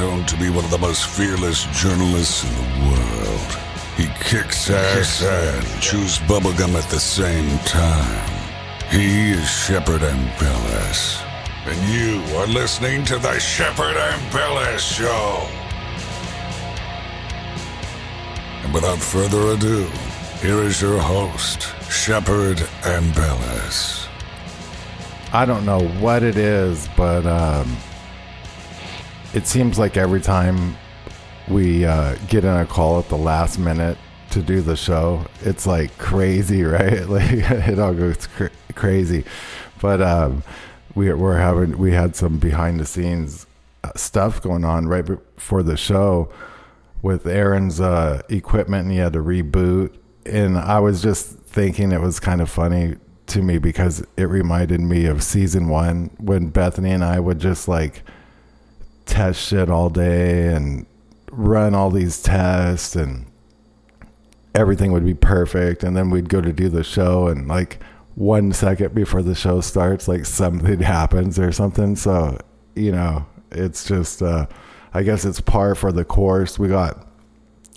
Known to be one of the most fearless journalists in the world. He kicks ass and chews bubblegum at the same time. He is Shepard Ambellas. And you are listening to the Shepard Ambellas Show. And without further ado, here is your host, Shepard Ambellas. I don't know what it is, but um, it seems like every time we uh, get in a call at the last minute to do the show, it's like crazy, right? Like it all goes cr- crazy. But um, we we're having we had some behind the scenes uh, stuff going on right before the show with Aaron's uh, equipment, and he had to reboot. And I was just thinking it was kind of funny to me because it reminded me of season one when Bethany and I would just like test shit all day and run all these tests and everything would be perfect. And then we'd go to do the show and like one second before the show starts like something happens or something. So you know it's just uh i guess it's par for the course. We got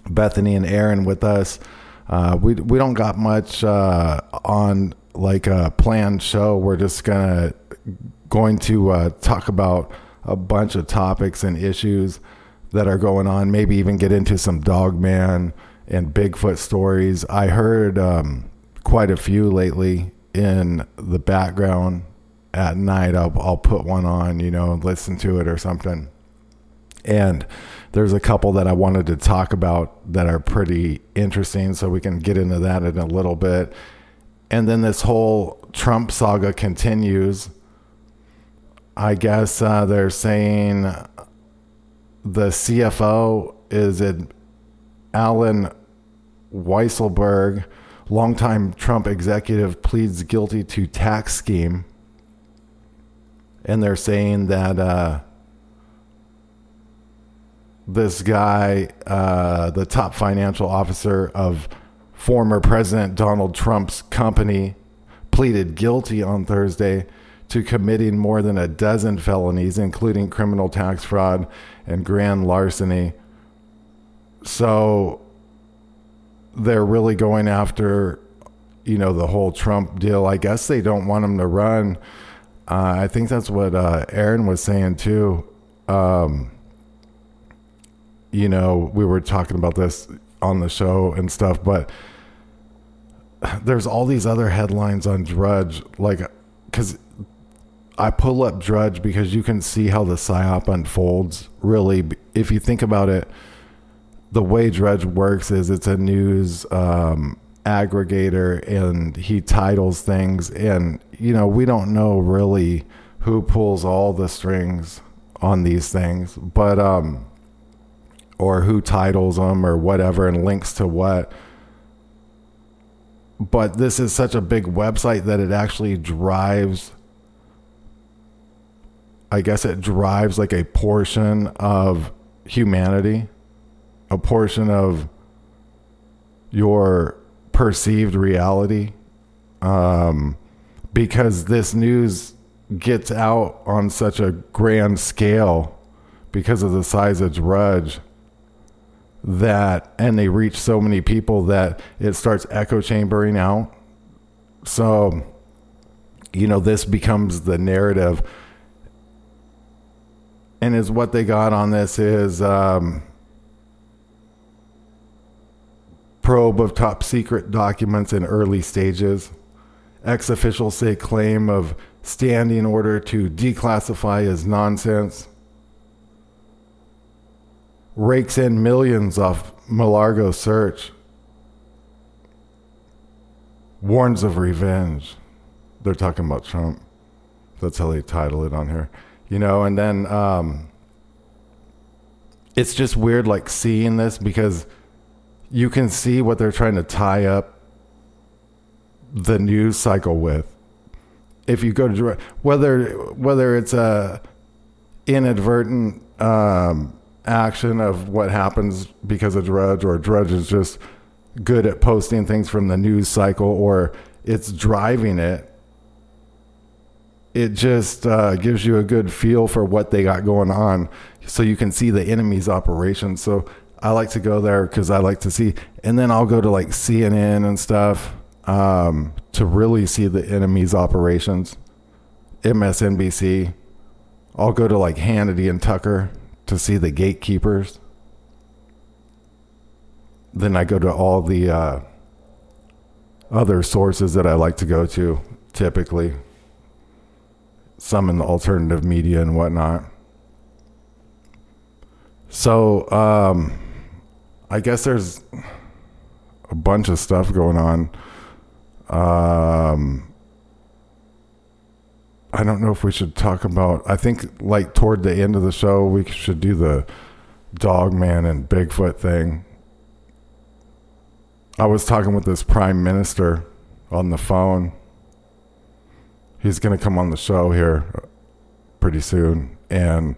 bethany and aaron with us. Uh we we don't got much uh on like a planned show. We're just gonna going to uh talk about a bunch of topics and issues that are going on. Maybe even get into some Dogman and Bigfoot stories. I heard um, quite a few lately in the background at night. I'll, I'll put one on, you know, listen to it or something. And there's a couple that I wanted to talk about that are pretty interesting, so we can get into that in a little bit. And then this whole Trump saga continues. I guess uh, they're saying the CFO is it Allen Weisselberg, longtime Trump executive, pleads guilty to tax scheme, and they're saying that uh, this guy, uh, the top financial officer of former President Donald Trump's company, pleaded guilty on Thursday to committing more than a dozen felonies, including criminal tax fraud and grand larceny. So they're really going after, you know, the whole Trump deal. I guess they don't want him to run. Uh, I think that's what uh, Aaron was saying too. Um, you know, we were talking about this on the show and stuff, but there's all these other headlines on Drudge, like, because I pull up Drudge because you can see how the psyop unfolds. Really, if you think about it, the way Drudge works is it's a news um, aggregator, and he titles things, and you know we don't know really who pulls all the strings on these things, but um, or who titles them or whatever, and links to what. But this is such a big website that it actually drives I guess it drives like a portion of humanity, a portion of your perceived reality um, because this news gets out on such a grand scale because of the size of Drudge that and they reach so many people that it starts echo chambering out. So you know this becomes the narrative and is what they got on this is um, probe of top secret documents in early stages ex officials say claim of standing order to declassify is nonsense rakes in millions off Mar-a-Lago search, warns of revenge. They're talking about Trump. That's how they title it on here. You know, and then um, it's just weird, like seeing this because you can see what they're trying to tie up the news cycle with. If you go to whether whether it's a inadvertent um, action of what happens because of Drudge, or Drudge is just good at posting things from the news cycle, or it's driving it. It just uh, gives you a good feel for what they got going on, so you can see the enemy's operations. So I like to go there because I like to see, and then I'll go to like CNN and stuff um, to really see the enemy's operations. MSNBC. I'll go to like Hannity and Tucker to see the gatekeepers. Then I go to all the uh, other sources that I like to go to, typically. Some in the alternative media and whatnot. So, um, I guess there's a bunch of stuff going on. Um, I don't know if we should talk about. I think like toward the end of the show, we should do the dog man and Bigfoot thing. I was talking with this prime minister on the phone. He's going to come on the show here pretty soon, and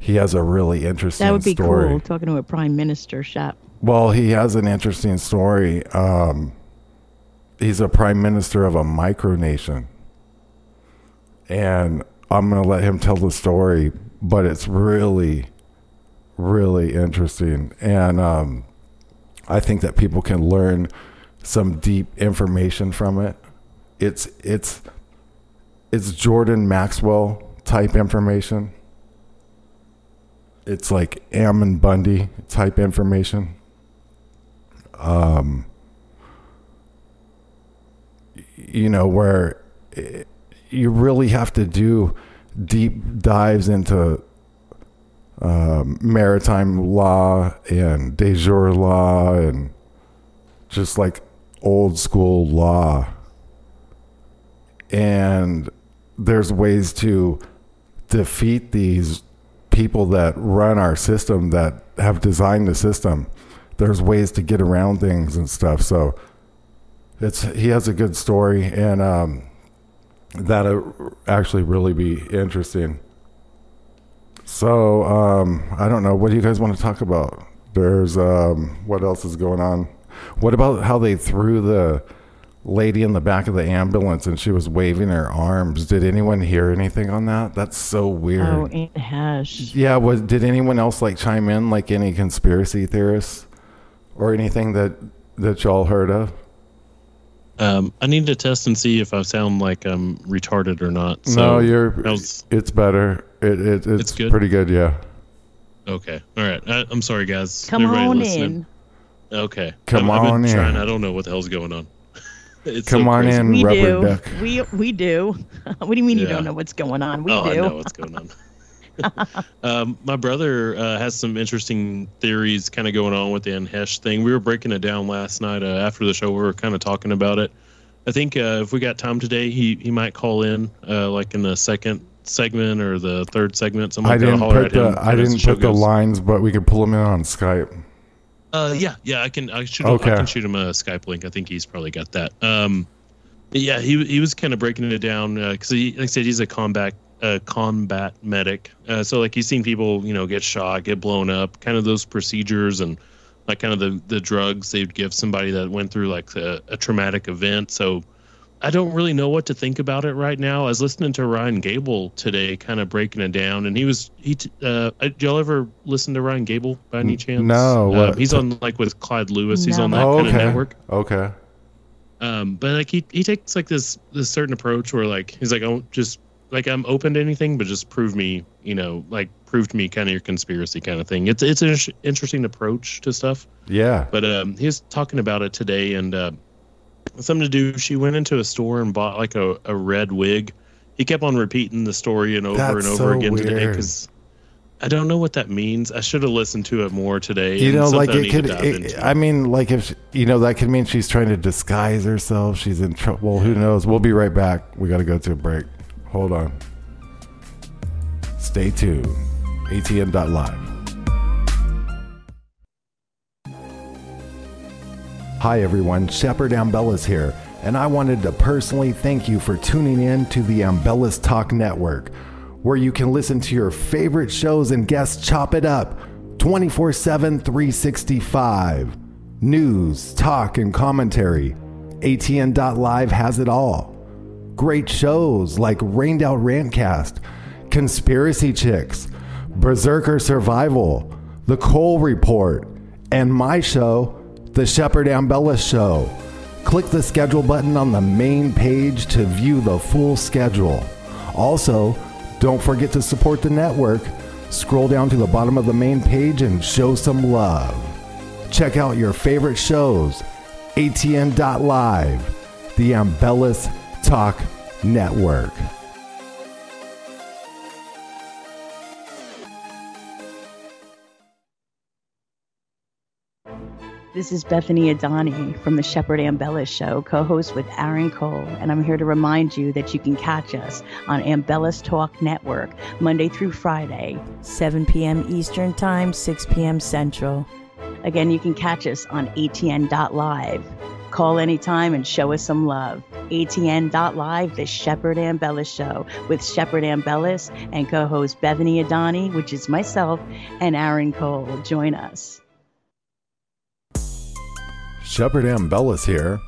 he has a really interesting. That would be story. cool. Talking to a prime minister, shop. Well, he has an interesting story. Um, he's a prime minister of a micronation and I'm going to let him tell the story, but it's really, really interesting. And um, I think that people can learn some deep information from it. It's, it's, it's Jordan Maxwell type information. It's like Ammon Bundy type information. Um, you know, where. It, you really have to do deep dives into um, maritime law and de jure law and just like old school law. And there's ways to defeat these people that run our system that have designed the system. There's ways to get around things and stuff. So it's he has a good story and um, that'll actually really be interesting. So um, I don't know. What do you guys want to talk about? There's um, what else is going on? What about how they threw the lady in the back of the ambulance and she was waving her arms? Did anyone hear anything on that? That's so weird. Oh, Anne Heche. Yeah. Was did anyone else like chime in? Like any conspiracy theorists or anything that that y'all heard of? Um, I need to test and see if I sound like I'm retarded or not. So no, you're. was- it's better. It, it it's, It's good? pretty good. Yeah. okay. All right. I, I'm sorry, guys. Come Everybody on listening. in. Okay. Come I've, I've on been in. Trying. I don't know what the hell's going on. It's Come so on crazy. in. We Rubber do. duck. We we do. what do you mean you don't know what's going on? We oh, do. I know what's going on. um, my brother uh, has some interesting theories kind of going on with the Anne Heche thing. We were breaking it down last night uh, after the show. We were kind of talking about it. I think uh, if we got time today, he, he might call in uh, like in the second segment or the third segment. Something I like didn't put the I didn't show put the lines, but we could pull him in on Skype. Uh, yeah, yeah, I can. I shoot. Okay. I can shoot him a Skype link. I think he's probably got that. Um, yeah, he he was kind of breaking it down because he, like I said, he's a combat uh, combat medic. Uh, so like he's seen people, you know, get shot, get blown up, kind of those procedures and like kind of the the drugs they'd give somebody that went through like a, a traumatic event. So I don't really know what to think about it right now. I was listening to Ryan Gable today, kind of breaking it down, and he was he. Uh, did y'all ever listen to Ryan Gable by any chance? No, uh, he's on like with Clyde Lewis. He's on that Oh, kind okay. of network. Okay. Um, but like he he takes like this this certain approach where like he's like, I don't just like I'm open to anything, but just prove me, you know, like prove to me kind of your conspiracy kind of thing. It's it's an interesting approach to stuff. Yeah. But um, he was talking about it today, and uh, something to do. She went into a store and bought like a, a red wig. He kept on repeating the story and over That's and over so again today because I don't know what that means. I should have listened to it more today. you know, like it could. It. I mean, like if she- you know, that could mean she's trying to disguise herself. She's in trouble. Who knows? We'll be right back. We got to go to a break. Hold on. Stay tuned. ATN.live. Hi everyone, Shepard Ambellas here, and I wanted to personally thank you for tuning in to the Ambellas Talk Network, where you can listen to your favorite shows and guests chop it up 24 7, 365. News, talk, and commentary. ATN.live has it all. Great shows like Rained Out Rantcast, Conspiracy Chicks, Berserker Survival, The Cole Report, and my show, The Shepard Ambella Show. Click the schedule button on the main page to view the full schedule. Also, don't forget to support the network. Scroll down to the bottom of the main page and show some love. Check out your favorite shows. ATN.live, the Ambellas Talk Network. This is Bethany Adani from the Shepard Ambellas Show, co host with Aaron Cole, and I'm here to remind you that you can catch us on Ambellas Talk Network Monday through Friday. 7 p.m. Eastern Time, 6 p.m. Central. Again, you can catch us on ATN.live. Call anytime and show us some love. ATN.live, the Shepard Ambellas Show with Shepard Ambellas and co host Bethany Adani, which is myself, and Aaron Cole. Join us. Shepard Ambellas here.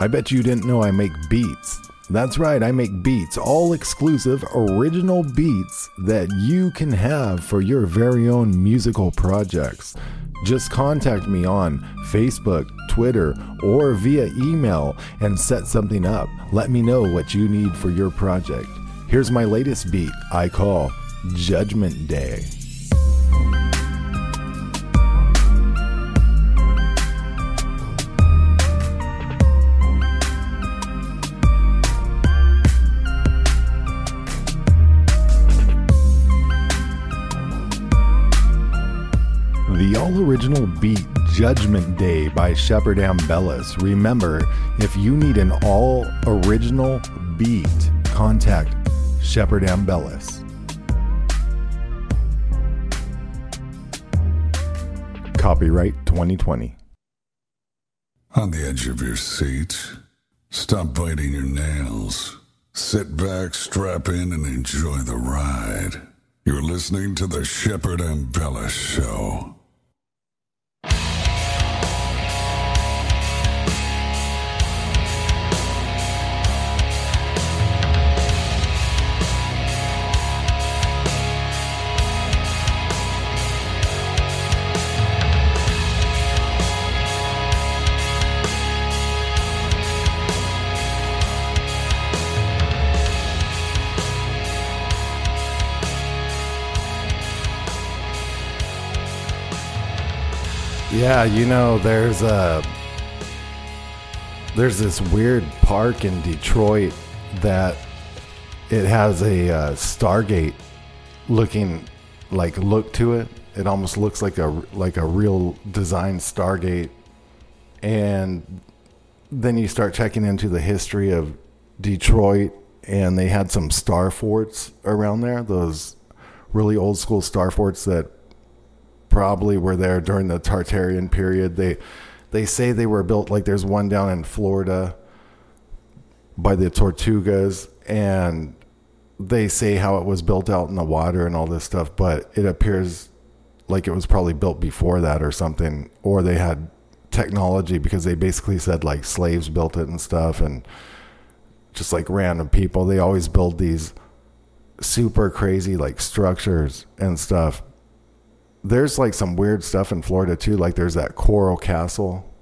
I bet you didn't know I make beats. That's right, I make beats, all exclusive, original beats that you can have for your very own musical projects. Just contact me on Facebook, Twitter, or via email and set something up. Let me know what you need for your project. Here's my latest beat I call Judgment Day. The all original beat Judgment Day by Shepard Ambellas. Remember, if you need an all original beat, contact Shepard Ambellas. Copyright 2020. On the edge of your seat, stop biting your nails. Sit back, strap in, and enjoy the ride. You're listening to the Shepard Ambella Show. Yeah, you know, there's a there's this weird park in Detroit that it has a uh, Stargate looking like look to it. It almost looks like a like a real design Stargate, and then you start checking into the history of Detroit, and they had some star forts around there. Those really old school star forts that probably were there during the Tartarian period. They they say they were built like there's one down in Florida by the Tortugas and they say how it was built out in the water and all this stuff, but it appears like it was probably built before that or something, or they had technology because they basically said like slaves built it and stuff, and just like random people. They always build these super crazy like structures and stuff. There's like some weird stuff in Florida too. Like there's that coral castle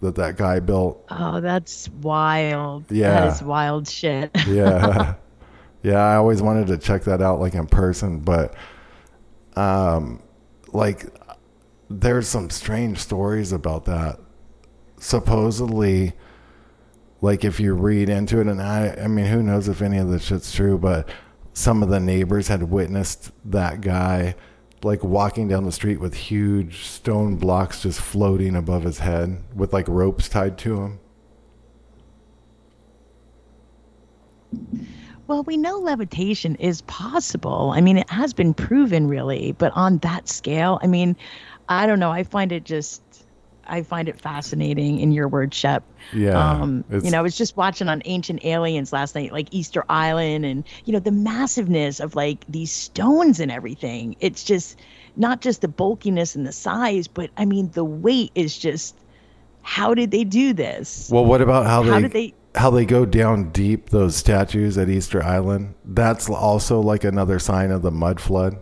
that that guy built. Oh, that's wild. Yeah. That is wild shit. yeah yeah i always wanted to check that out like in person but um like there's some strange stories about that supposedly like if you read into it and i i mean who knows if any of this shit's true but some of the neighbors had witnessed that guy like walking down the street with huge stone blocks just floating above his head with like ropes tied to him Well, we know levitation is possible. I mean, it has been proven really, but on that scale, I mean, I don't know. I find it just I find it fascinating in your word, Shep. Yeah, Um, you know, I was just watching on Ancient Aliens last night, like Easter Island, and you know the massiveness of like these stones and everything. It's just not just the bulkiness and the size, but I mean the weight is just. How did they do this? Well, what about how, How they, did they- how they go down deep those statues at Easter Island? That's also like another sign of the mud flood.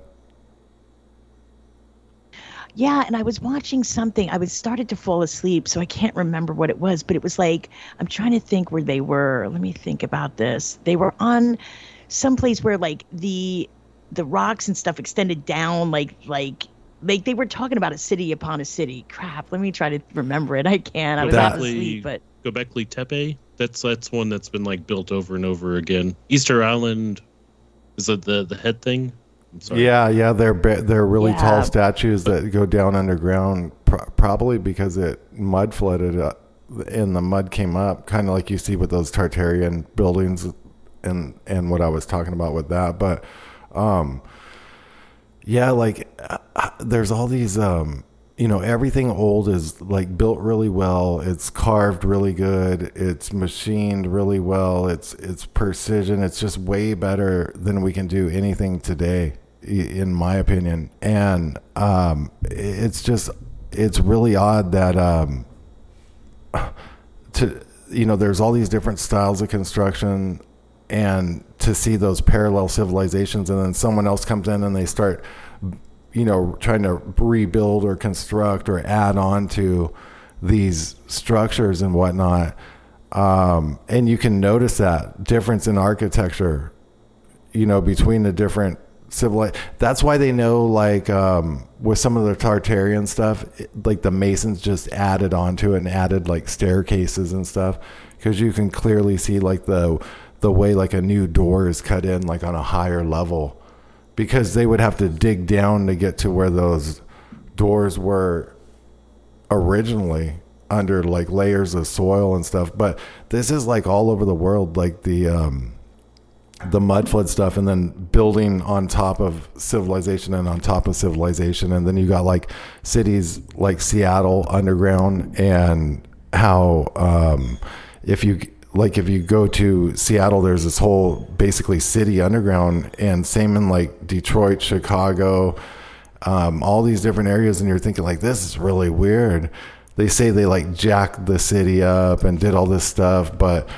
Yeah, and I was watching something. I was started to fall asleep, so I can't remember what it was, but it was like I'm trying to think where they were. Let me think about this. They were on some place where like the the rocks and stuff extended down like like like they were talking about a city upon a city. Crap, let me try to remember it. I can't. I was half Gobekli- asleep, but Gobekli Tepe. That's that's one that's been like built over and over again. Easter Island is that the the head thing? I'm sorry. Yeah, yeah, they're ba- they're really Yeah. tall statues that go down underground, pro- probably because it mud flooded up and the mud came up, kind of like you see with those Tartarian buildings, and and what I was talking about with that. But, um, yeah, like uh, uh, there's all these, um, you know, everything old is like built really well. It's carved really good. It's machined really well. It's it's precision. It's just way better than we can do anything today, in my opinion. And um, it's just it's really odd that um, to you know there's all these different styles of construction and to see those parallel civilizations and then someone else comes in and they start you know trying to rebuild or construct or add on to these structures and whatnot. Um, and you can notice that difference in architecture you know between the different civil that's why they know like um, with some of the tartarian stuff it- like the masons just added onto it and added like staircases and stuff. Because you can clearly see like the the way like a new door is cut in like on a higher level because they would have to dig down to get to where those doors were originally under like layers of soil and stuff. But this is like all over the world like the um the mud flood stuff and then building on top of civilization and on top of civilization. And then you got like cities like Seattle underground and how um if you like if you go to Seattle there's this whole basically city underground and same in like Detroit, Chicago, um, all these different areas and you're thinking like this is really weird. They say they like jacked the city up and did all this stuff, but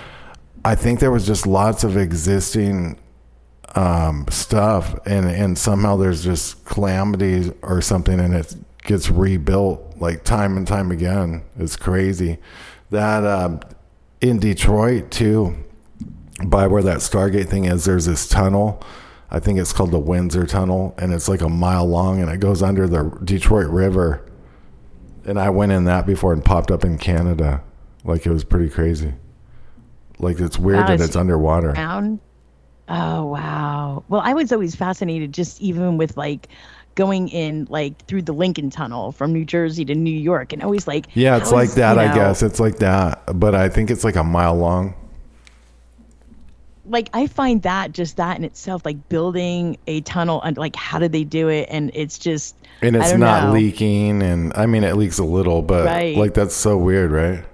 I think there was just lots of existing um, stuff, and and somehow there's just calamity or something, and it gets rebuilt like time and time again. It's crazy. That um, in Detroit too, by where that Stargate thing is, there's this tunnel. I think it's called the Windsor Tunnel, and it's like a mile long, and it goes under the Detroit River. And I went in that before and popped up in Canada. Like it was pretty crazy. Like it's weird Wow, that it's underwater. down. Oh wow. Well, I was always fascinated just even with like going in like through the Lincoln Tunnel from New Jersey to New York and always like Yeah, it's like is, that, you I guess. It's like that, but I think it's like a mile long. Like I find that just that in itself like building a tunnel and like how did they do it and it's just And it's not know. leaking and I mean it leaks a little, but Right. like that's so weird, right?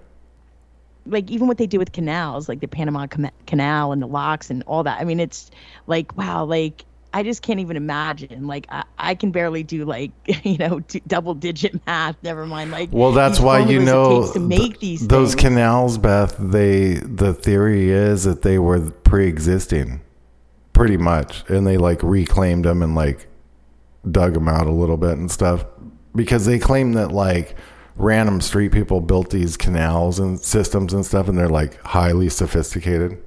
like even what they do with canals, like the Panama Canal and the locks and all that. I mean, it's like wow, like I just can't even imagine. Like I, I can barely do like you know double digit math. Never mind like. Well, that's why you know to make th- these those canals, Beth. They the theory is that they were pre-existing, pretty much, and they like reclaimed them and like dug them out a little bit and stuff because they claim that like random street people built these canals and systems and stuff, and they're like highly sophisticated.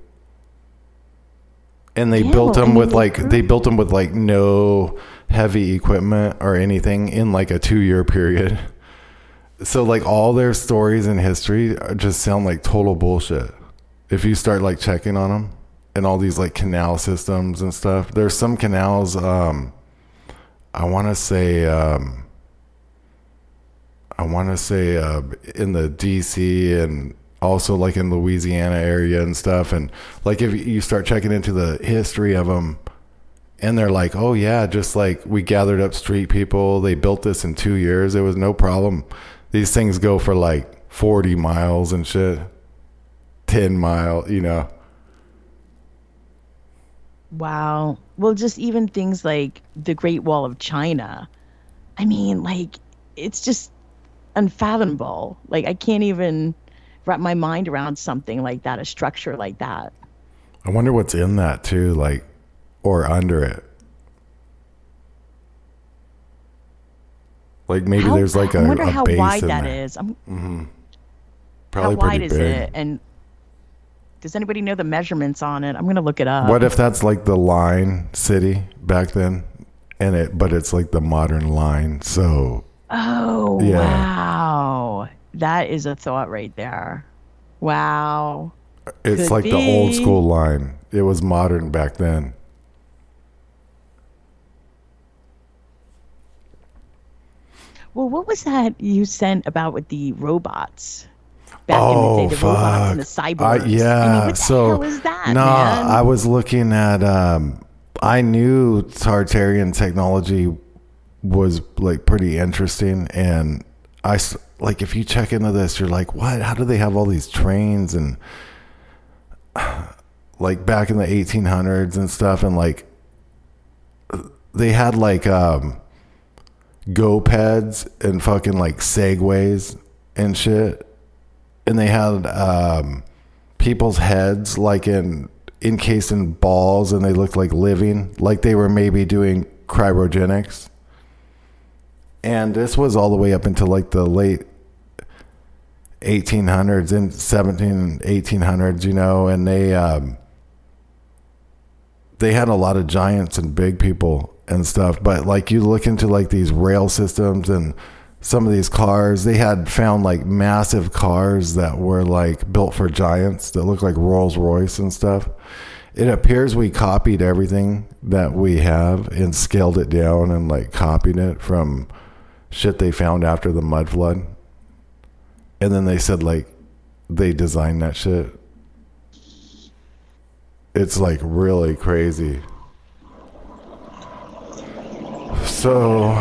And they Yeah, built them with like they built them with like no heavy equipment or anything in like a two year period. So like all their stories in history just sound like total bullshit. If you start like checking on them and all these like canal systems and stuff, there's some canals. Um, I want to say, um, I want to say uh, in the D.C. and also like in Louisiana area and stuff. And like if you start checking into the history of them, and they're like, "Oh yeah, just like we gathered up street people. They built this in two years. It was no problem. These things go for like forty miles and shit, ten mile. You know, Wow. Well, just even things like the Great Wall of China. I mean, like, it's just unfathomable. Like, I can't even wrap my mind around something like that, a structure like that. I wonder what's in that too, like, or under it. Like maybe How- there's like a I wonder a how wide that there. is. I'm, mm-hmm. Probably how wide pretty is big. it? And does anybody know the measurements on it? I'm gonna look it up. What if that's like the line city back then, and it but it's like the modern line. So Oh Yeah. wow, that is a thought right there. Wow. it's Could like the old school line. It was modern back then. Well, what was that you sent about with the robots? Back oh in the day, the fuck! robots and the cyborgs. I- yeah. I mean, so that, no, man? I was looking at. Um, I knew Tartarian technology was like pretty interesting, and I like if you check into this, you're like, what? How do they have all these trains and like back in the 1800s and stuff, and like they had like um go-peds and fucking like segways and shit. And they had um, people's heads like in encased in balls and they looked like living like they were maybe doing cryogenics and this was all the way up until like the late 1800s and 17 1800s you know and they um, they had a lot of giants and big people and stuff. But like you look into like these rail systems and some of these cars they had found like massive cars that were like built for giants that look like rolls royce and stuff. It appears we copied everything that we have and scaled it down and like copied it from shit they found after the mud flood and then they said like they designed that shit it's like really crazy so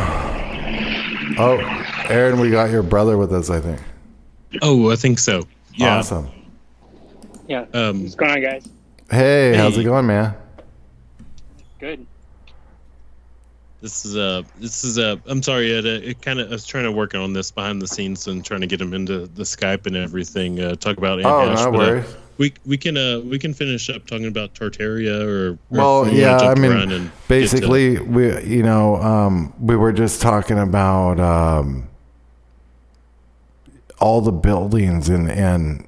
oh aaron we got your brother with us i think Oh, I think so. Yeah. awesome Yeah. Um, What's going on, guys? hey, how's it going man Good. This is a. this is uh I'm sorry Ed, uh, it kind of I was trying to work on this behind the scenes and trying to get him into the Skype and everything. Uh, talk about oh Anne Heche, no but, uh, we we can uh we can finish up talking about Tartaria or, or well if you wanna yeah i mean get to- basically we you know um we were just talking about um all the buildings and and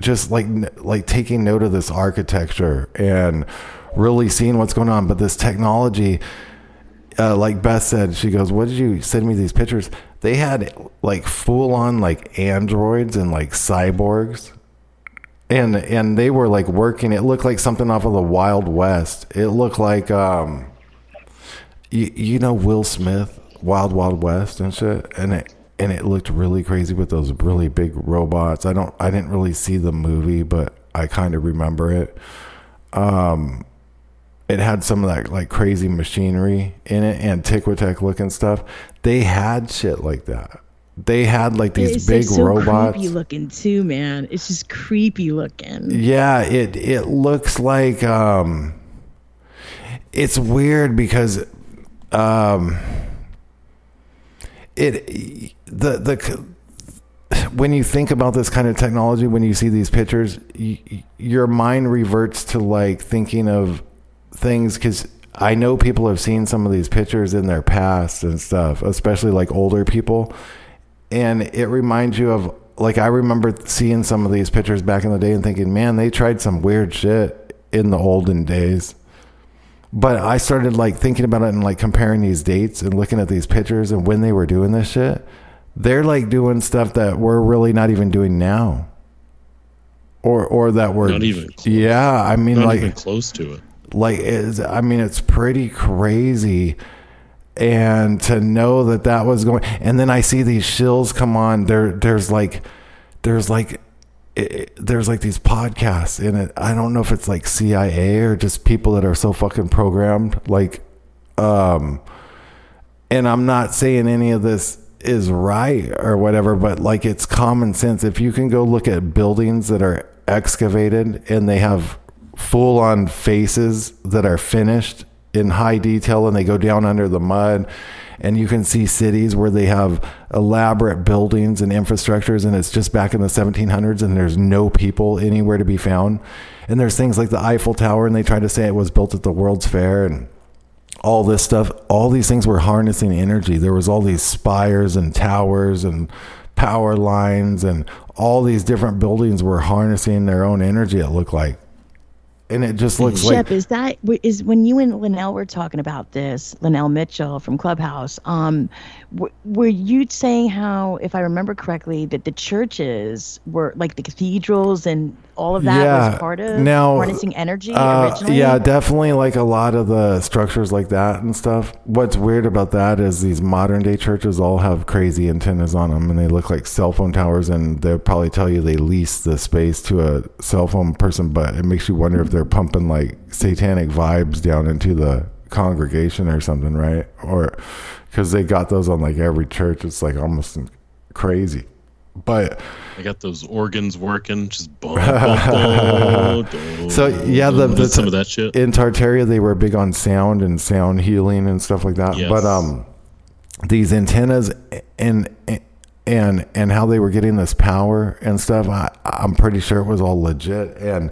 just like like taking note of this architecture and really seeing what's going on but this technology uh, like Beth said, she goes, "What did you send me these pictures?" They had like full on like androids and like cyborgs, and and they were like working. It looked like something off of the Wild West. It looked like um, you, you know Will Smith, Wild Wild West and shit, and it and it looked really crazy with those really big robots. I don't, I didn't really see the movie, but I kind of remember it. Um, it had some of that like crazy machinery in it, antiquitech looking stuff. They had shit like that. They had like these it's big so robots. creepy looking too, man. It's just creepy looking. Yeah, it it looks like um it's weird because um it the the when you think about this kind of technology when you see these pictures you, your mind reverts to like thinking of things cuz I know people have seen some of these pictures in their past and stuff especially like older people and it reminds you of like I remember seeing some of these pictures back in the day and thinking man they tried some weird shit in the olden days but I started like thinking about it and like comparing these dates and looking at these pictures and when they were doing this shit. They're like doing stuff that we're really not even doing now. Or or that we're Not even close. Yeah, I mean Not like even close to it. Like is I mean it's pretty crazy and to know that that was going and then I see these shills come on there there's like there's like it, there's like these podcasts in it I don't know if it's like CIA or just people that are so fucking programmed like um and I'm not saying any of this is right or whatever, but like it's common sense. If you can go look at buildings that are excavated and they have full on faces that are finished in high detail and they go down under the mud. And you can see cities where they have elaborate buildings and infrastructures and it's just back in the 1700s and there's no people anywhere to be found. And there's things like the Eiffel Tower and they try to say it was built at the World's Fair and all this stuff. All these things were harnessing energy. There was all these spires and towers and power lines and all these different buildings were harnessing their own energy it looked like and it just looks Shep, like is that is when you and Linnell were talking about this, Linnell Mitchell from Clubhouse? Um, w- were you saying how, if I remember correctly, that the churches were like the cathedrals and all of that Yeah, was part of now, harnessing energy Uh, originally? yeah, definitely like a lot of the structures like that and stuff. What's weird about that is these modern day churches all have crazy antennas on them and they look like cell phone towers and they'll probably tell you they lease the space to a cell phone person, but it makes you wonder if they're pumping like satanic vibes down into the congregation or something, right? Or because they got those on like every church. It's like almost crazy. But I got those organs working, just boom, boom, boom, So yeah, the, the some of that shit. in Tartaria they were big on sound and sound healing and stuff like that. Yes. But um, these antennas and and and how they were getting this power and stuff, I, I'm pretty sure it was all legit. And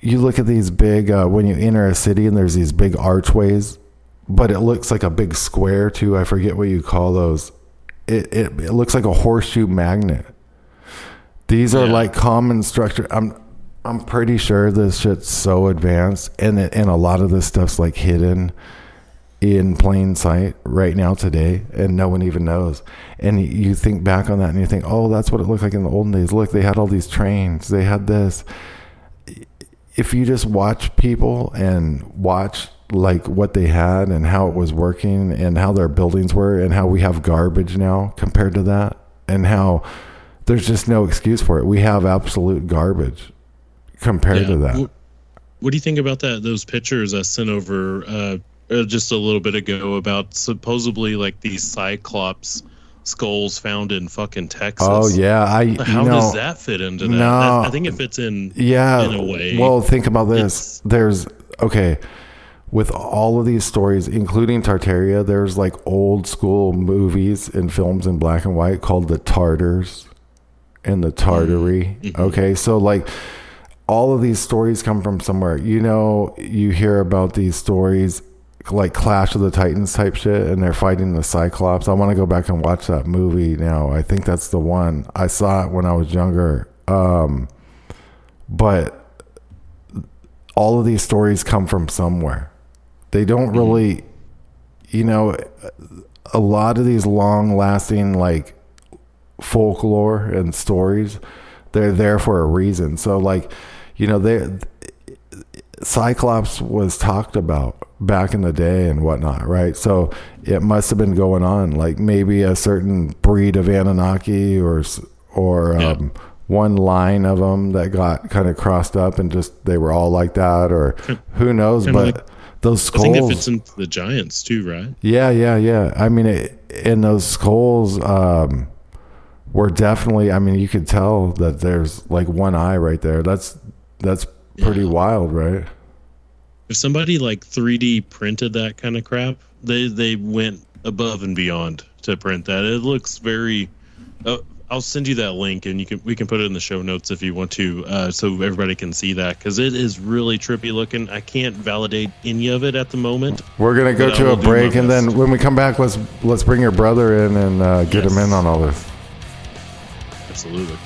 you look at these big uh, when you enter a city and there's these big archways, but it looks like a big square too. I forget what you call those. It it, it looks like a horseshoe magnet. These are Yeah. like common structure. I'm I'm pretty sure this shit's so advanced, and it, and a lot of this stuff's like hidden in plain sight right now today, and no one even knows. And you think back on that, and you think, oh, that's what it looked like in the olden days. Look, they had all these trains, they had this. If you just watch people and watch like what they had and how it was working and how their buildings were and how we have garbage now compared to that and how there's just no excuse for it. We have absolute garbage compared to that. What, what do you think about that? Those pictures I sent over uh, uh, just a little bit ago about supposedly like these cyclops skulls found in fucking Texas. Oh yeah, I How does that fit into that? No. That- I think it fits in. Yeah. in a way. Well, think about this. It's- There's okay. With all of these stories, including Tartaria, there's like old school movies and films in black and white called The Tartars and The Tartary. Mm-hmm. Okay, so like all of these stories come from somewhere. You know, you hear about these stories like Clash of the Titans type shit, and they're fighting the Cyclops. I want to go back and watch that movie now. I think that's the one. I saw it when I was younger. Um, but all of these stories come from somewhere. They don't really, you know, a lot of these long lasting like folklore and stories, they're there for a reason. So like, you know, they Cyclops was talked about back in the day and whatnot, right? So it must have been going on, like maybe a certain breed of Anunnaki or or Yeah. um, one line of them that got kind of crossed up and just they were all like that, or who knows? But like- those skulls. I think it fits into the Giants too, right? yeah, yeah, yeah. I mean, it, and those skulls um, were definitely. I mean, you could tell that there's like one eye right there. That's that's pretty Yeah. wild, right? if somebody like 3D printed that kind of crap, they they went above and beyond to print that. It looks very. Uh, I'll send you that link, and you can we can put it in the show notes if you want to, uh, so everybody can see that because it is really trippy looking. I can't validate any of it at the moment. We're gonna go to a break, and best. then when we come back, let's let's bring your brother in and uh, get him in on all this. Absolutely.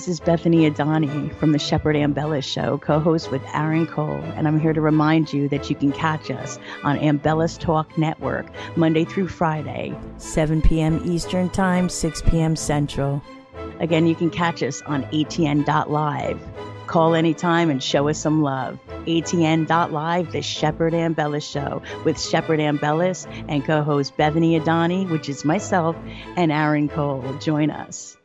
This is Bethany Adani from the Shepard Ambella Show, co host with Aaron Cole, and I'm here to remind you that you can catch us on Ambellas Talk Network Monday through Friday. 7 p.m. Eastern Time, 6 p.m. Central. Again, you can catch us on ATN.live. Call anytime and show us some love. ATN.live, the Shepard Ambellas Show with Shepard Ambellas and co host Bethany Adani, which is myself, and Aaron Cole. Join us.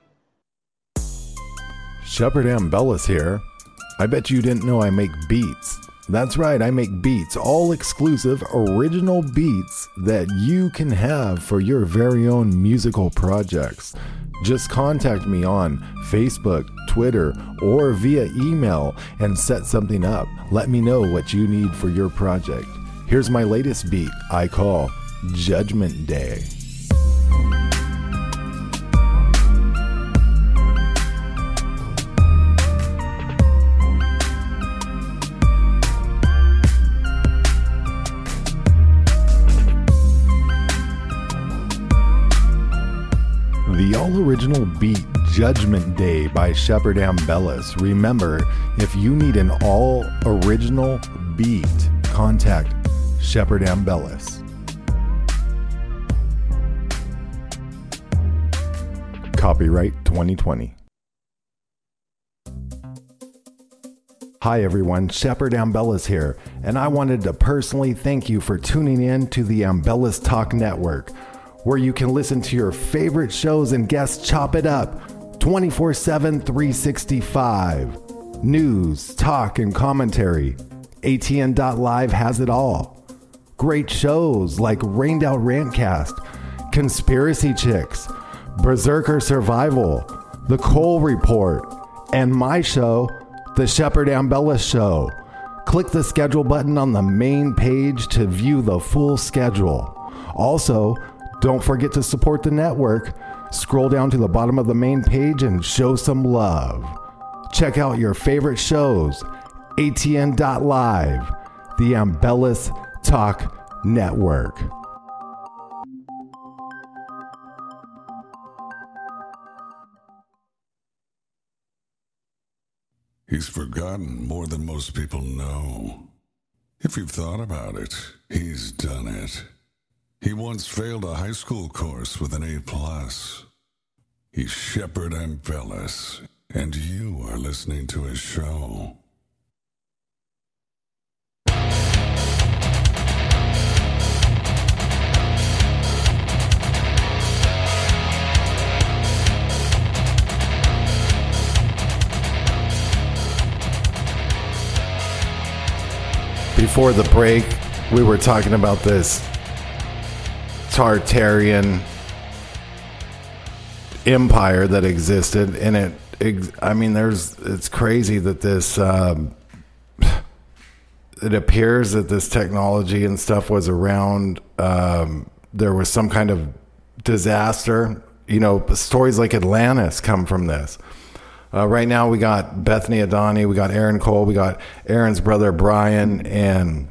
Shepard Ambellas here. I bet you didn't know I make beats. That's right, I make beats, all exclusive, original beats that you can have for your very own musical projects. Just contact me on Facebook, Twitter, or via email and set something up. Let me know what you need for your project. Here's my latest beat I call Judgment Day. The all original beat Judgment Day by Shepard Ambellas. Remember, if you need an all original beat, contact Shepard Ambellas. Copyright 2020. Hi everyone, Shepard Ambellas here, and I wanted to personally thank you for tuning in to the Ambellas Talk Network, where you can listen to your favorite shows and guests chop it up 24 7, 365. News, talk, and commentary. ATN.live has it all. Great shows like Rained Out Rantcast, Conspiracy Chicks, Berserker Survival, The Cole Report, and my show, The Shepard Ambella Show. Click the schedule button on the main page to view the full schedule. Also, don't forget to support the network. Scroll down to the bottom of the main page and show some love. Check out your favorite shows. ATN.live, the Ambellas Talk Network. He's forgotten more than most people know. If you've thought about it, he's done it. He once failed a high school course with an A plus. He's Shepard Ambellas, and you are listening to his show. Before the break, we were talking about this Tartarian empire that existed, and it. ex- I mean, there's. It's crazy that this. Um, it appears that this technology and stuff was around. Um, there was some kind of disaster. You know, stories like Atlantis come from this. Uh, right now, we got Bethany Adani, we got Aaron Cole, we got Aaron's brother Brian, and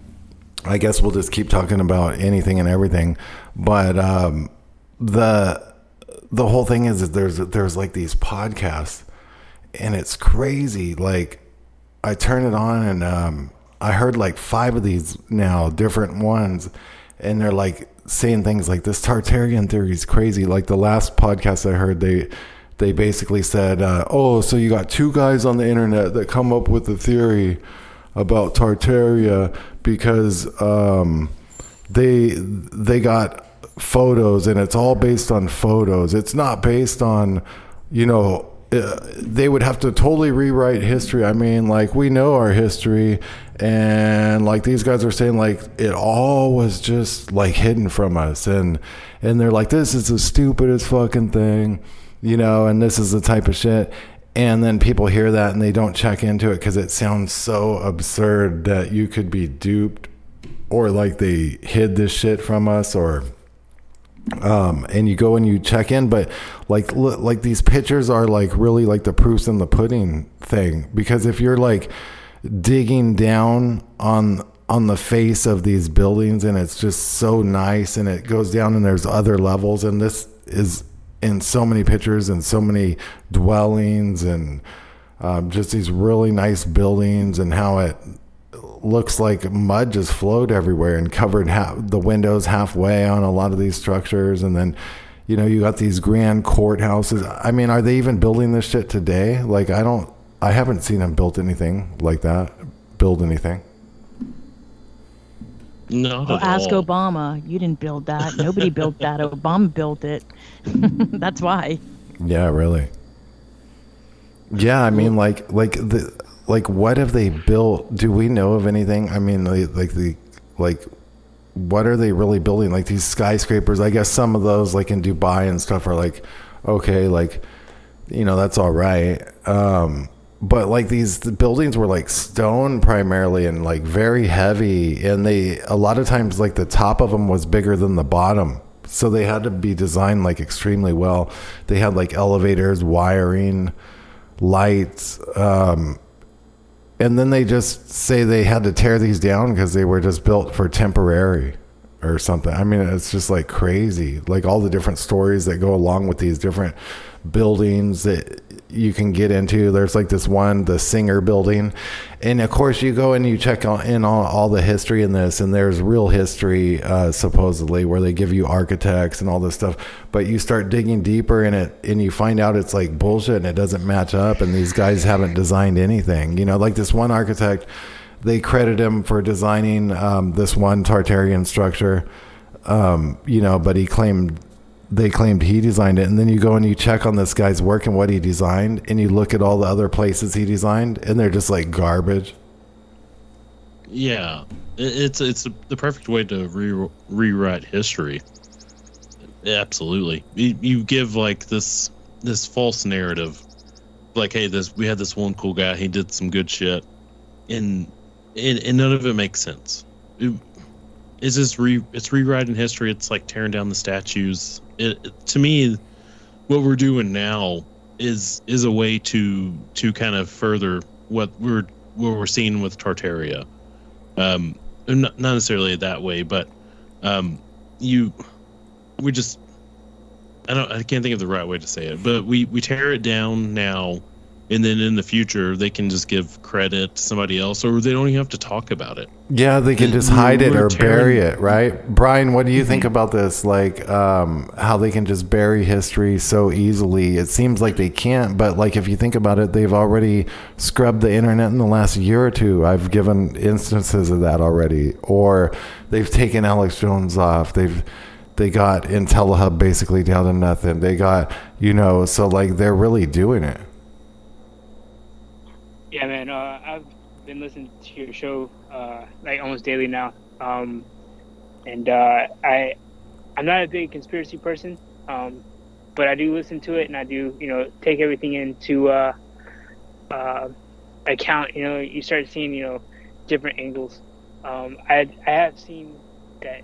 I guess we'll just keep talking about anything and everything. But um, the the whole thing is that there's there's like these podcasts, and it's crazy. Like I turn it on, and um, I heard like five of these now, different ones, and they're like saying things like this Tartarian theory is crazy. Like the last podcast I heard, they they basically said, uh, "Oh, so you got two guys on the internet that come up with the theory about Tartaria because um, they they got photos and it's all based on photos. It's not based on, you know." uh, They would have to totally rewrite history. I mean, like we know our history, and like these guys are saying, like it all was just like hidden from us, and and they're like, this is the stupidest fucking thing you know, and this is the type of shit. And then people hear that and they don't check into it because it sounds so absurd that you could be duped or like they hid this shit from us or um and you go and you check in. But like look, like these pictures are like really like the proofs in the pudding thing. Because if you're like digging down on on the face of these buildings and it's just so nice and it goes down and there's other levels and this is in so many pictures and so many dwellings and um, just these really nice buildings and how it looks like mud just flowed everywhere and covered half, the windows halfway on a lot of these structures. And then you know you got these grand courthouses. I mean are they even building this shit today? Like i don't i haven't seen them build anything like that build anything Not Well, ask all. Obama. You didn't build that. Nobody built that. Obama built it. That's why. Yeah, really. Yeah, I mean, like, like the, like, what have they built? Do we know of anything? I mean, like, like the, like, what are they really building? Like these skyscrapers. I guess some of those, like in Dubai and stuff, are like, okay, like, you know, that's all right. Um, but like these the buildings were like stone primarily and like very heavy, and they a lot of times like the top of them was bigger than the bottom so they had to be designed like extremely well. They had like elevators, wiring, lights, um, and then they just say they had to tear these down because they were just built for temporary or something. I mean, it's just like crazy. Like all the different stories that go along with these different buildings that you can get into. There's like this one, the Singer building. And of course, you go and you check in on all the history in this, and there's real history, uh, supposedly, where they give you architects and all this stuff. But you start digging deeper in it, and you find out it's like bullshit and it doesn't match up, and these guys haven't designed anything. You know, like this one architect they credit him for designing um, this one Tartarian structure, um, you know, but he claimed they claimed he designed it. And then you go and you check on this guy's work and what he designed, and you look at all the other places he designed, and they're just like garbage. Yeah, it's it's the perfect way to re- rewrite history. Absolutely, you, give like this this false narrative, like hey, this we had this one cool guy, he did some good shit, and and, and none of it makes sense. It, it's just re it's rewriting history. It's like tearing down the statues. It, to me, what we're doing now is is a way to to kind of further what we're what we're seeing with Tartaria. Um not, not necessarily that way but um you we just i don't i can't think of the right way to say it but we we tear it down now and then in the future they can just give credit to somebody else or they don't even have to talk about it Yeah, they can just hide it or bury it, right? Brian, what do you think about this? Like, um, how they can just bury history so easily? It seems like they can't, but like if you think about it, they've already scrubbed the internet in the last year or two. I've given instances of that already, or they've taken Alex Jones off. They've they got IntelliHub basically down to nothing. They got you know, so like they're really doing it. Yeah, man. Uh, I've been listening to your show uh, like almost daily now, um, and uh, I I'm not a big conspiracy person, um, but I do listen to it and I do you know take everything into uh, uh, account. You know, you start seeing you know different angles. Um, I I have seen that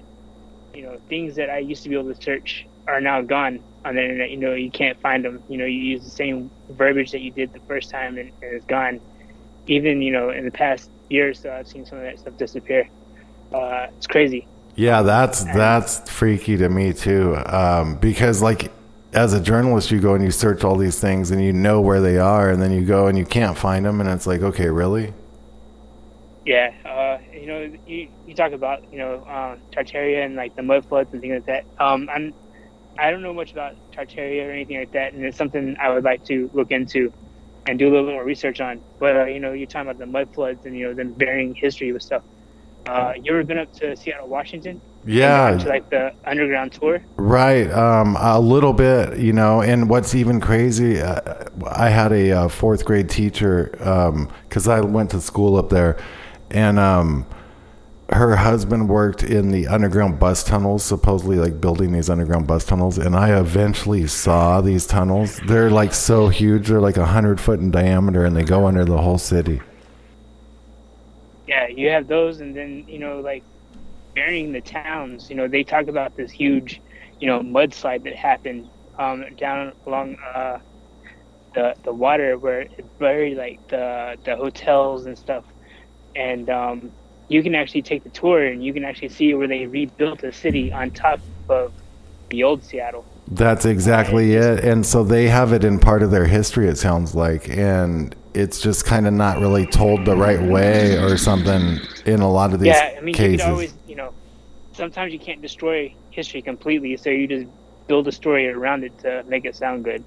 you know things that I used to be able to search are now gone on the internet. You know, you can't find them. You know, you use the same verbiage that you did the first time and, and it's gone even you know in the past year or so i've seen some of that stuff disappear uh, it's crazy Yeah, that's that's freaky to me too. Um, because like as a journalist, you go and you search all these things and you know where they are, and then you go and you can't find them, and it's like, okay, really? Yeah, uh, you know, you, you talk about you know um, Tartaria and like the mud floods and things like that. Um, I'm I don't know much about Tartaria or anything like that, and it's something I would like to look into and do a little bit more research on. But uh, you know, you're talking about the mud floods and you know them varying history with stuff. Uh, you ever been up to Seattle, Washington? Yeah. To like the underground tour. Right, um, a little bit, you know. And what's even crazy, uh, I had a uh, fourth grade teacher because I went to school up there, and um, her husband worked in the underground bus tunnels, supposedly like building these underground bus tunnels. And I eventually saw these tunnels. They're like so huge; they're like a hundred foot in diameter, and they go under the whole city. Yeah, you have those, and then you know, like burying the towns. You know, they talk about this huge, you know, mudslide that happened um, down along uh, the the water where it buried like the the hotels and stuff, and um, you can actually take the tour and you can actually see where they rebuilt the city on top of the old Seattle. That's exactly it. And so they have it in part of their history, it sounds like. And it's just kind of not really told the right way or something in a lot of these yeah, I mean, cases. you could always, you know, sometimes you can't destroy history completely, so you just build a story around it to make it sound good.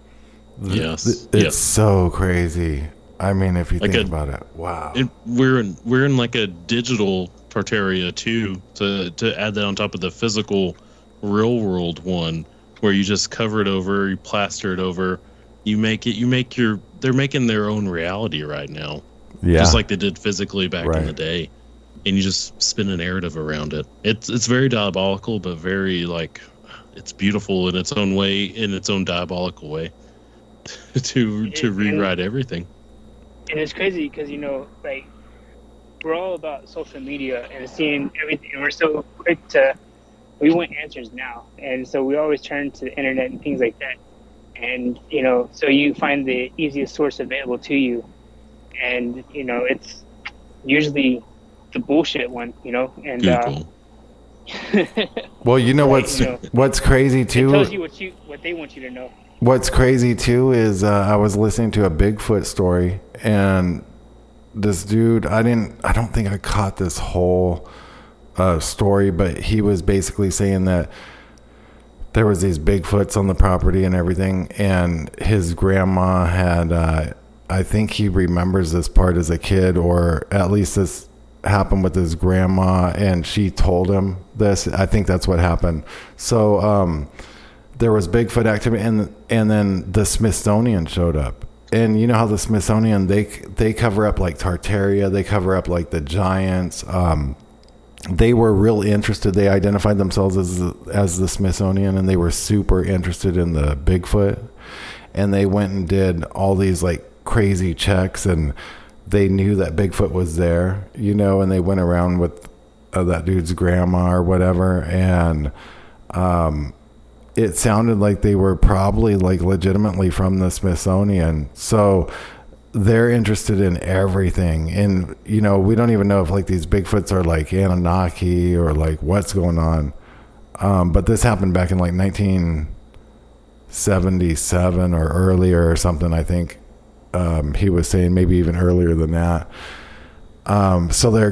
Yes. It's yes. so crazy. I mean, if you Like think a- about it, wow. It, we're in we're in like a digital Tartaria too. To to add that on top of the physical, real world one, where you just cover it over, you plaster it over, you make it. You make your. They're making their own reality right now, yeah. just like they did physically back Right. in the day, and you just spin a narrative around it. It's it's very diabolical, but very like, it's beautiful in its own way, in its own diabolical way, to to rewrite everything. And it's crazy because you know like we're all about social media and seeing everything and we're so quick to we want answers now and so we always turn to the internet and things like that and you know so you find the easiest source available to you and you know it's usually the bullshit one you know and uh, Google. well, you know Right, what's you know. what's crazy too it too. tells you what you what they want you to know What's crazy too is uh, I was listening to a Bigfoot story, and this dude, I didn't, I don't think I caught this whole uh, story, but he was basically saying that there was these Bigfoots on the property and everything, and his grandma had, uh, I think he remembers this part as a kid, or at least this happened with his grandma, and she told him this. I think that's what happened. So, um, there was Bigfoot activity, and and then the Smithsonian showed up. And you know how the Smithsonian they they cover up like Tartaria, they cover up like the giants. Um, they were real interested. They identified themselves as as the Smithsonian, and they were super interested in the Bigfoot. And they went and did all these like crazy checks, and they knew that Bigfoot was there, you know. And they went around with uh, that dude's grandma or whatever, and um, it sounded like they were probably like legitimately from the Smithsonian. So they're interested in everything. And, you know, we don't even know if like these Bigfoots are like Anunnaki or like what's going on. Um, but this happened back in like 1977 or earlier or something, I think. Um, he was saying maybe even earlier than that. Um, so they're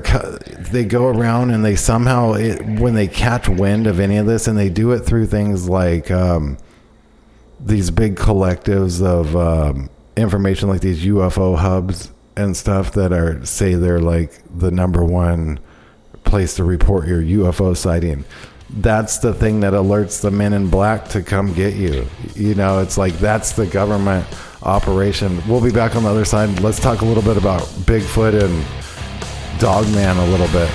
they go around and they somehow it, when they catch wind of any of this, and they do it through things like um, these big collectives of um, information, like these UFO hubs and stuff that are say they're like the number one place to report your UFO sighting. That's the thing that alerts the men in black to come get you. You know, it's like that's the government operation. We'll be back on the other side. Let's talk a little bit about Bigfoot and Dogman a little bit.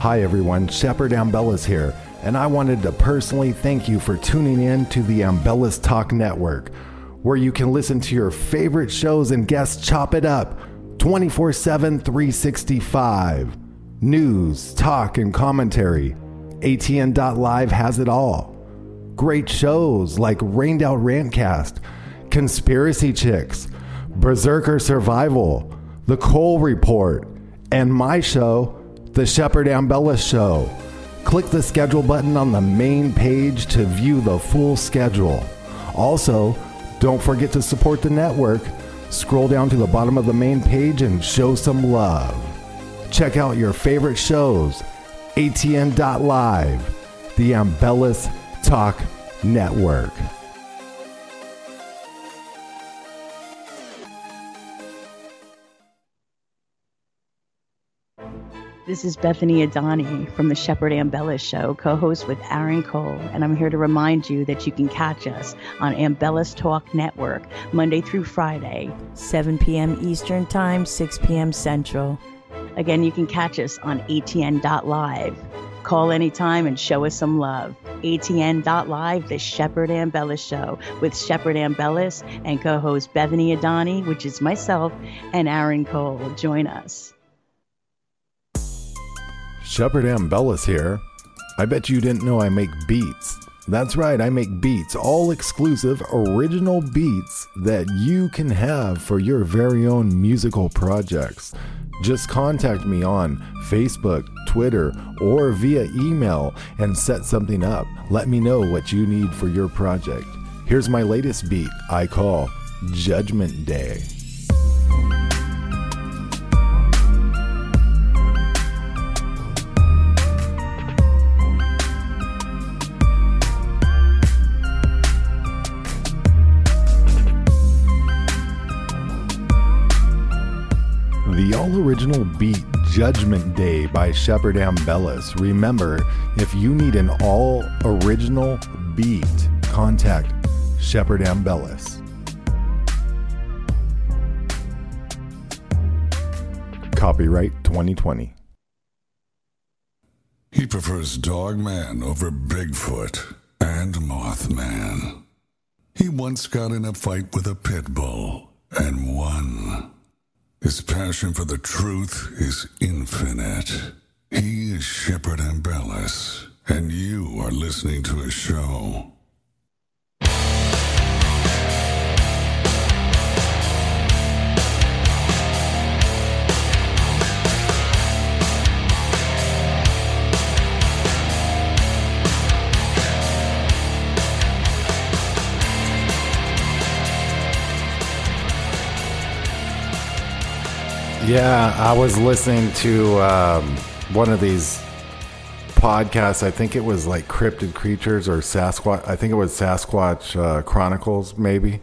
Hi everyone, Shepard Ambellas here, and I wanted to personally thank you for tuning in to the Ambellas Talk Network, where you can listen to your favorite shows and guests chop it up 24 7, 365. News, talk, and commentary. ATN.live has it all. Great shows like Rained Out Rantcast, Conspiracy Chicks, Berserker Survival, The Cole Report, and my show, The Shepard Ambellas Show. Click the schedule button on the main page to view the full schedule. Also, don't forget to support the network. Scroll down to the bottom of the main page and show some love. Check out your favorite shows, atn.live, the Ambellas Talk Network. This is Bethany Adani from the Shepard Ambellas Show, co host with Aaron Cole, and I'm here to remind you that you can catch us on Ambellas Talk Network Monday through Friday, 7 p.m. Eastern Time, 6 p.m. Central. Again, you can catch us on ATN.live. Call anytime and show us some love. ATN.live, the Shepard Ambellas Show with Shepard Ambellas and co host Bethany Adani, which is myself, and Aaron Cole. Join us. Shepard Ambellas here. I bet you didn't know I make beats. That's right, I make beats, all exclusive, original beats that you can have for your very own musical projects. Just contact me on Facebook, Twitter, or via email and set something up. Let me know what you need for your project. Here's my latest beat I call Judgment Day. All original beat Judgment Day by Shepard Ambellas. Remember, if you need an all original beat, contact Shepard Ambellas. Copyright 2020. He prefers Dogman over Bigfoot and Mothman. He once got in a fight with a pit bull and won. His passion for the truth is infinite. He is Shepard Ambellas, and you are listening to his show. Yeah, I was listening to um, one of these podcasts. I think it was like Cryptid Creatures or Sasquatch. I think it was Sasquatch uh, Chronicles, maybe.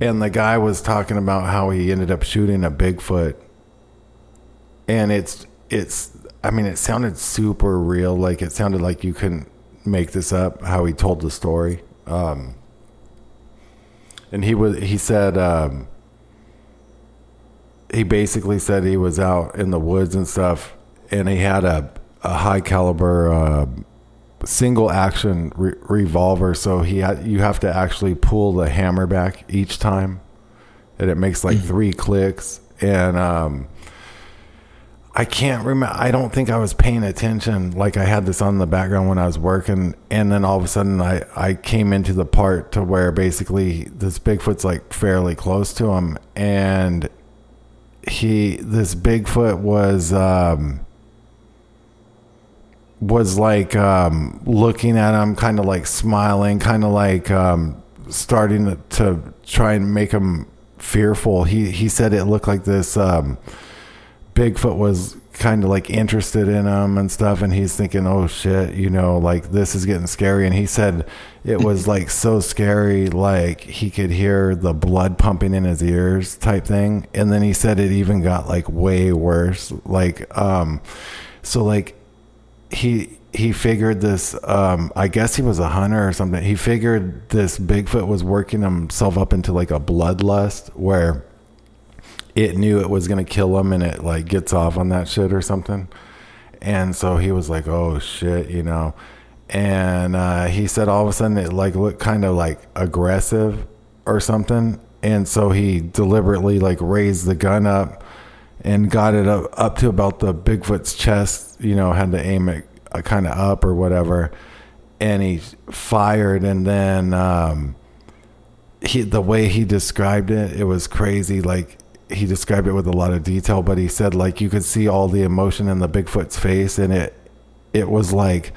And the guy was talking about how he ended up shooting a Bigfoot. And it's, it's, I mean, it sounded super real. Like it sounded like you couldn't make this up, how he told the story. Um, and he was, he said, um, he basically said he was out in the woods and stuff, and he had a, a high caliber uh, single action re- revolver. So he you have to actually pull the hammer back each time, and it makes like three clicks. And um, I can't remember. I don't think I was paying attention. Like I had this on the background when I was working, and then all of a sudden I I came into the part to where basically this Bigfoot's like fairly close to him, and he this Bigfoot was um was like um looking at him kind of like smiling kind of like um starting to, to try and make him fearful. He he said it looked like this um Bigfoot was kind of like interested in him and stuff and he's thinking oh shit you know like this is getting scary. And he said it was like so scary like he could hear the blood pumping in his ears type thing. And then he said it even got like way worse. Like um so like he he figured this um i guess he was a hunter or something. He figured this bigfoot was working himself up into like a bloodlust where it knew it was going to kill him and it like gets off on that shit or something. And so he was like, oh shit, you know. And uh, he said all of a sudden it like looked kind of like aggressive or something. And so he deliberately like raised the gun up and got it up, up to about the Bigfoot's chest, you know, had to aim it uh, kind of up or whatever. And he fired and then um, he the way he described it, it was crazy. Like he described it with a lot of detail, but he said like you could see all the emotion in the Bigfoot's face, and it it was like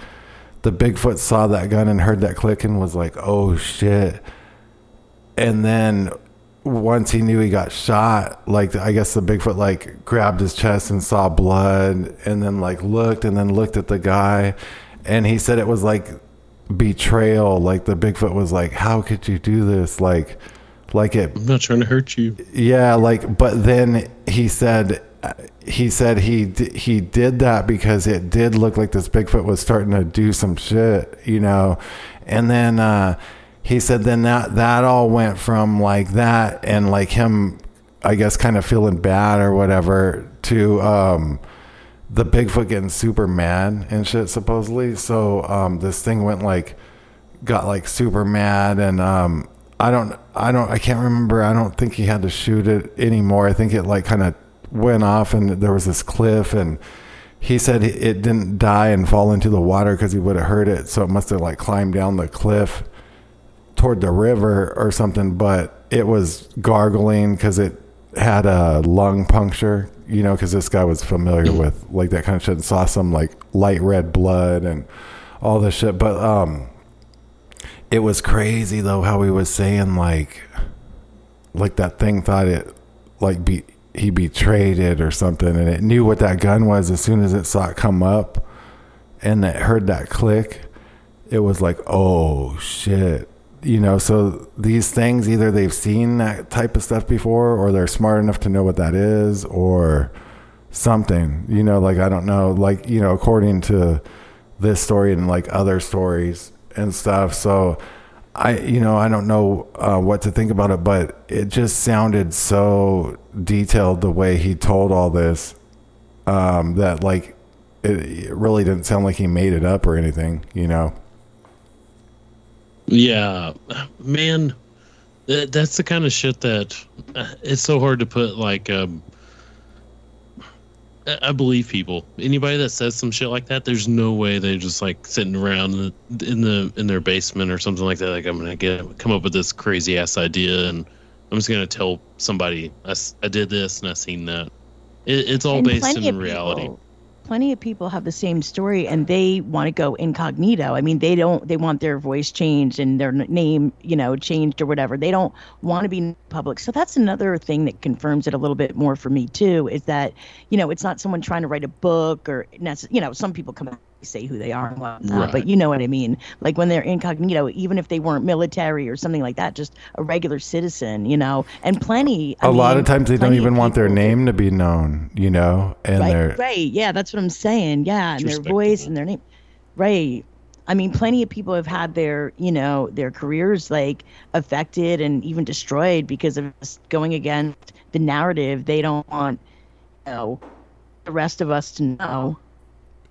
the Bigfoot saw that gun and heard that click and was like, "Oh shit!" And then once he knew he got shot, like I guess the Bigfoot like grabbed his chest and saw blood, and then like looked and then looked at the guy, and he said it was like betrayal. Like the Bigfoot was like, "How could you do this?" Like, like it. I'm not trying to hurt you. Yeah, like, but then he said, he said he he did that because it did look like this Bigfoot was starting to do some shit, you know, and then. uh he said then that that all went from like that and like him i guess kind of feeling bad or whatever to um the bigfoot getting super mad and shit supposedly so um this thing went like got like super mad and um i don't i don't i can't remember. I don't think he had to shoot it anymore. I think it like kind of went off and there was this cliff and he said it didn't die and fall into the water because he would have heard it. So it must have like climbed down the cliff toward the river or something, but it was gargling because it had a lung puncture, you know, because this guy was familiar with like that kind of shit and saw some like light red blood and all this shit. But um, it was crazy though how he was saying like, like that thing thought it like be he betrayed it or something, and it knew what that gun was as soon as it saw it come up, and it heard that click. It was like, oh shit you know, so these things either they've seen that type of stuff before or they're smart enough to know what that is or something, you know, like I don't know, like, you know, according to this story and like other stories and stuff. So I, you know, I don't know uh, what to think about it, but it just sounded so detailed the way he told all this um, that like it, it really didn't sound like he made it up or anything, you know. Yeah, man, that, that's the kind of shit that uh, it's so hard to put like. Um, I believe people. Anybody that says some shit like that, there's no way they're just like sitting around in the in, the, in their basement or something like that. Like I'm gonna get come up with this crazy ass idea, and I'm just gonna tell somebody I, I did this and I seen that. It, it's all And based in reality. people- plenty of people have the same story and they want to go incognito. I mean they don't they want their voice changed and their name you know changed or whatever. They don't want to be public. So that's another thing that confirms it a little bit more for me too is that you know it's not someone trying to write a book or you know some people come out say who they are and whatnot Right. but you know what i mean like when they're incognito even if they weren't military or something like that just a regular citizen you know and plenty I a lot of times they don't even want their name to be known, you know, and they're right, right. Yeah, that's what I'm saying. Yeah, and their voice and their name. Right. I mean, plenty of people have had their, you know, their careers like affected and even destroyed because of going against the narrative they don't want, you know, the rest of us to know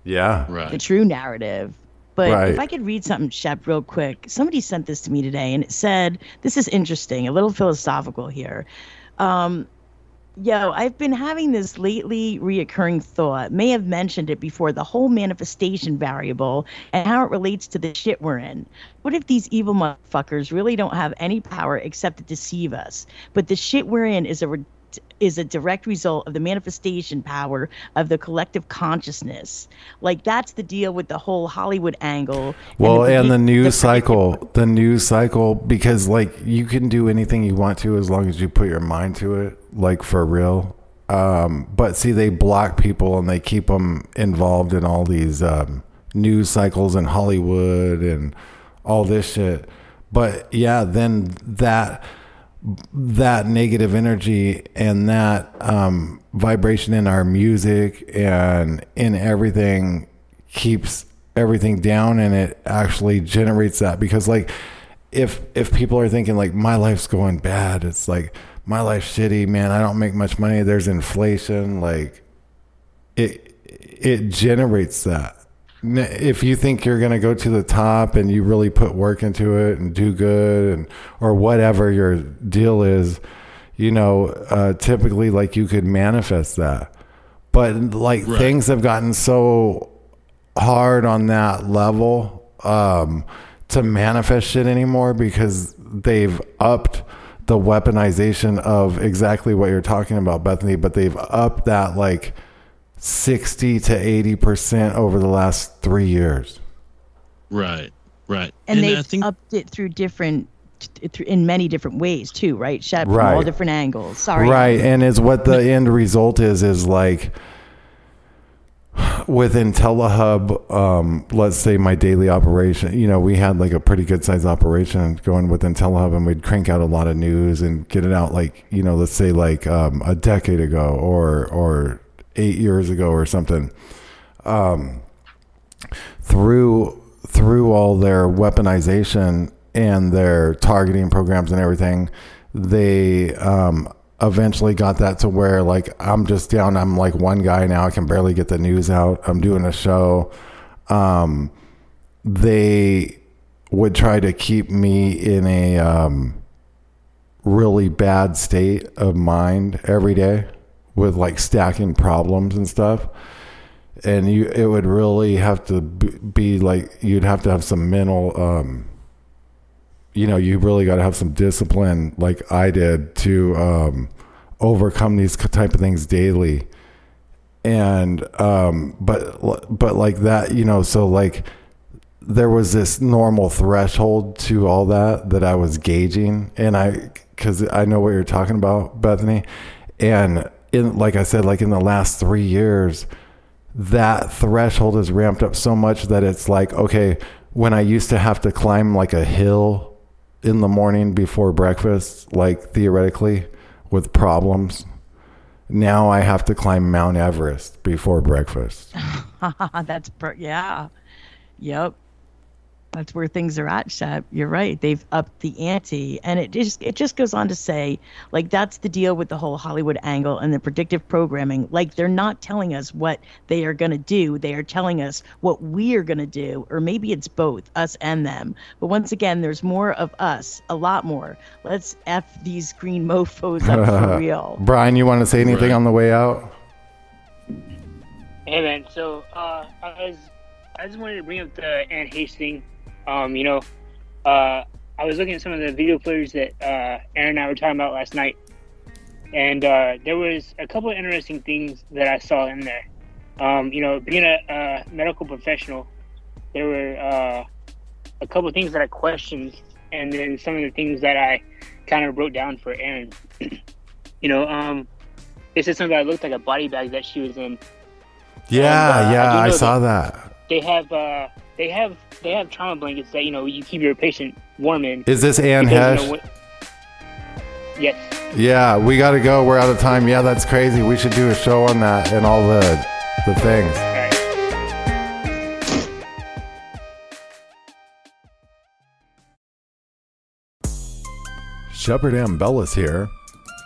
yeah, Right. the true narrative. But Right. if I could read something, Shep, real quick. Somebody sent this to me today, and it said, "This is interesting, a little philosophical here." Um, yo, I've been having this lately reoccurring thought. May have mentioned it before. The whole manifestation variable and how it relates to the shit we're in. What if these evil motherfuckers really don't have any power except to deceive us? But the shit we're in is a re- is a direct result of the manifestation power of the collective consciousness. Like that's the deal with the whole Hollywood angle. Well, and the belief- news the cycle, the news cycle, because like you can do anything you want to as long as you put your mind to it, like for real. Um, but see, they block people and they keep them involved in all these um, news cycles in Hollywood and all this shit. But yeah, then that that negative energy and that um, vibration in our music and in everything keeps everything down and it actually generates that. Because like if if people are thinking like my life's going bad it's like my life's shitty man. I don't make much money. There's inflation. Like it it generates that if you think you're going to go to the top and you really put work into it and do good and or whatever your deal is you know uh, typically like you could manifest that but like Right. things have gotten so hard on that level um, to manifest shit anymore because they've upped the weaponization of exactly what you're talking about, Bethany, but they've upped that like 60 to 80% over the last three years. Right, right. and, I they've think upped it through different through, in many different ways too right Shep? from Right. all different angles sorry Right. And is what the end result is, is like with IntelliHub, um, let's say my daily operation, you know, we had like a pretty good sized operation going with IntelliHub and we'd crank out a lot of news and get it out like, you know, let's say like um, a decade ago or, or eight years ago or something. Um, through through all their weaponization and their targeting programs and everything, they um, eventually got that to where like I'm just down. I'm like one guy now. I can barely get the news out. I'm doing a show. Um, they would try to keep me in a um, really bad state of mind every day with like stacking problems and stuff. And you it would really have to be, like you'd have to have some mental um you know you really got to have some discipline like i did to um overcome these type of things daily. And um but but like that you know so like there was this normal threshold to all that that i was gauging. And i because i know what you're talking about bethany. And in like i said like in the last three years that threshold is ramped up so much that it's like okay when i used to have to climb like a hill in the morning before breakfast like theoretically with problems now i have to climb mount everest before breakfast. That's per- yeah. Yep that's where things are at Shep. you're right. They've upped the ante. And it just it just goes on to say like that's the deal with the whole hollywood angle and the predictive programming. Like they're not telling us what they are going to do. They are telling us what we are going to do or maybe it's both us and them. But once again there's more of us a lot more. Let's f these green mofos up for real. Brian you want to say anything Right. on the way out? Hey man, so uh, I was I just wanted to bring up the Anne Heche thing. Um, you know, uh, I was looking at some of the video footage that uh, Aaron and I were talking about last night, and uh, there was a couple of interesting things that I saw in there. Um, you know, being a, a medical professional, there were uh, a couple of things that I questioned, and then some of the things that I kind of wrote down for Aaron. you know, um, this is something that looked like a body bag that she was in. yeah And, uh, yeah I i saw that they have uh they have they have trauma blankets that you know you keep your patient warm in. is this ann because, hesh you know, yes. Yeah, we got to go. We're out of time. Yeah, that's crazy. We should do a show on that and all the the things. Right. Shepard Ambellas here.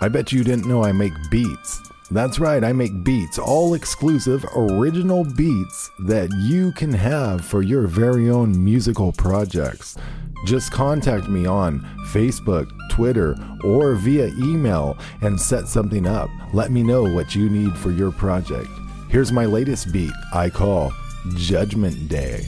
I bet you didn't know I make beats. That's right, I make beats, all exclusive, original beats that you can have for your very own musical projects. Just contact me on Facebook, Twitter, or via email and set something up. Let me know what you need for your project. Here's my latest beat I call Judgment Day.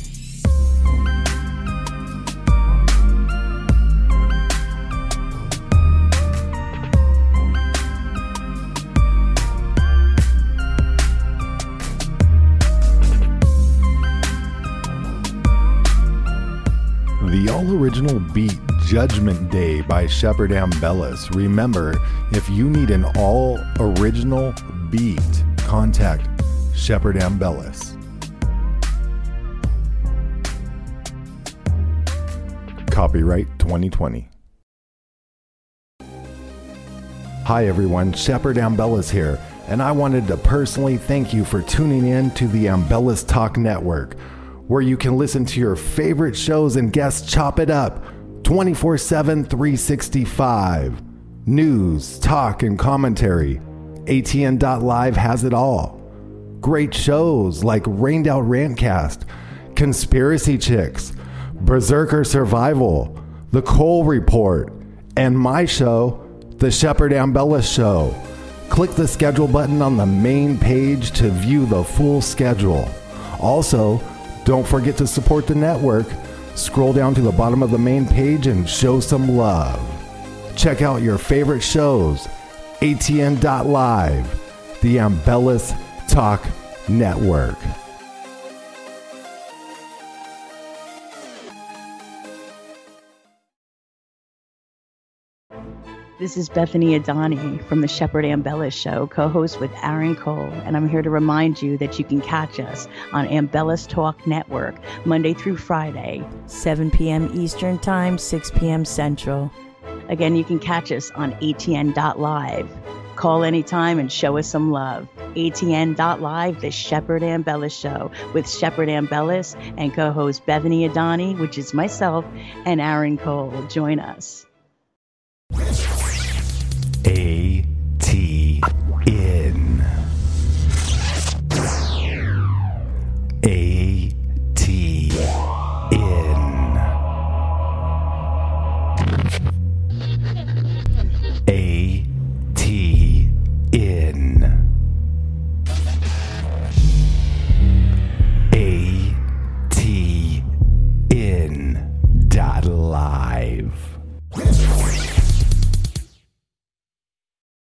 The all original beat Judgment Day by Shepard Ambellas. Remember, if you need an all original beat, contact Shepard Ambellas. Copyright 2020. Hi everyone, Shepard Ambellas here, and I wanted to personally thank you for tuning in to the Ambellas Talk Network, where you can listen to your favorite shows and guests chop it up 24 7, 365. News, talk, and commentary. ATN.live has it all. Great shows like Rained Out Rantcast, Conspiracy Chicks, Berserker Survival, The Cole Report, and my show, The Shepard Ambella Show. Click the schedule button on the main page to view the full schedule. Also, don't forget to support the network. Scroll down to the bottom of the main page and show some love. Check out your favorite shows. ATN.live, the Ambellas Talk Network. This is Bethany Adani from the Shepard Ambellas Show, co host with Aaron Cole, and I'm here to remind you that you can catch us on Ambellas Talk Network Monday through Friday, 7 p.m. Eastern Time, 6 p.m. Central. Again, you can catch us on ATN.live. Call anytime and show us some love. ATN.live, the Shepard Ambellas Show with Shepard Ambellas and co host Bethany Adani, which is myself, and Aaron Cole. Join us. A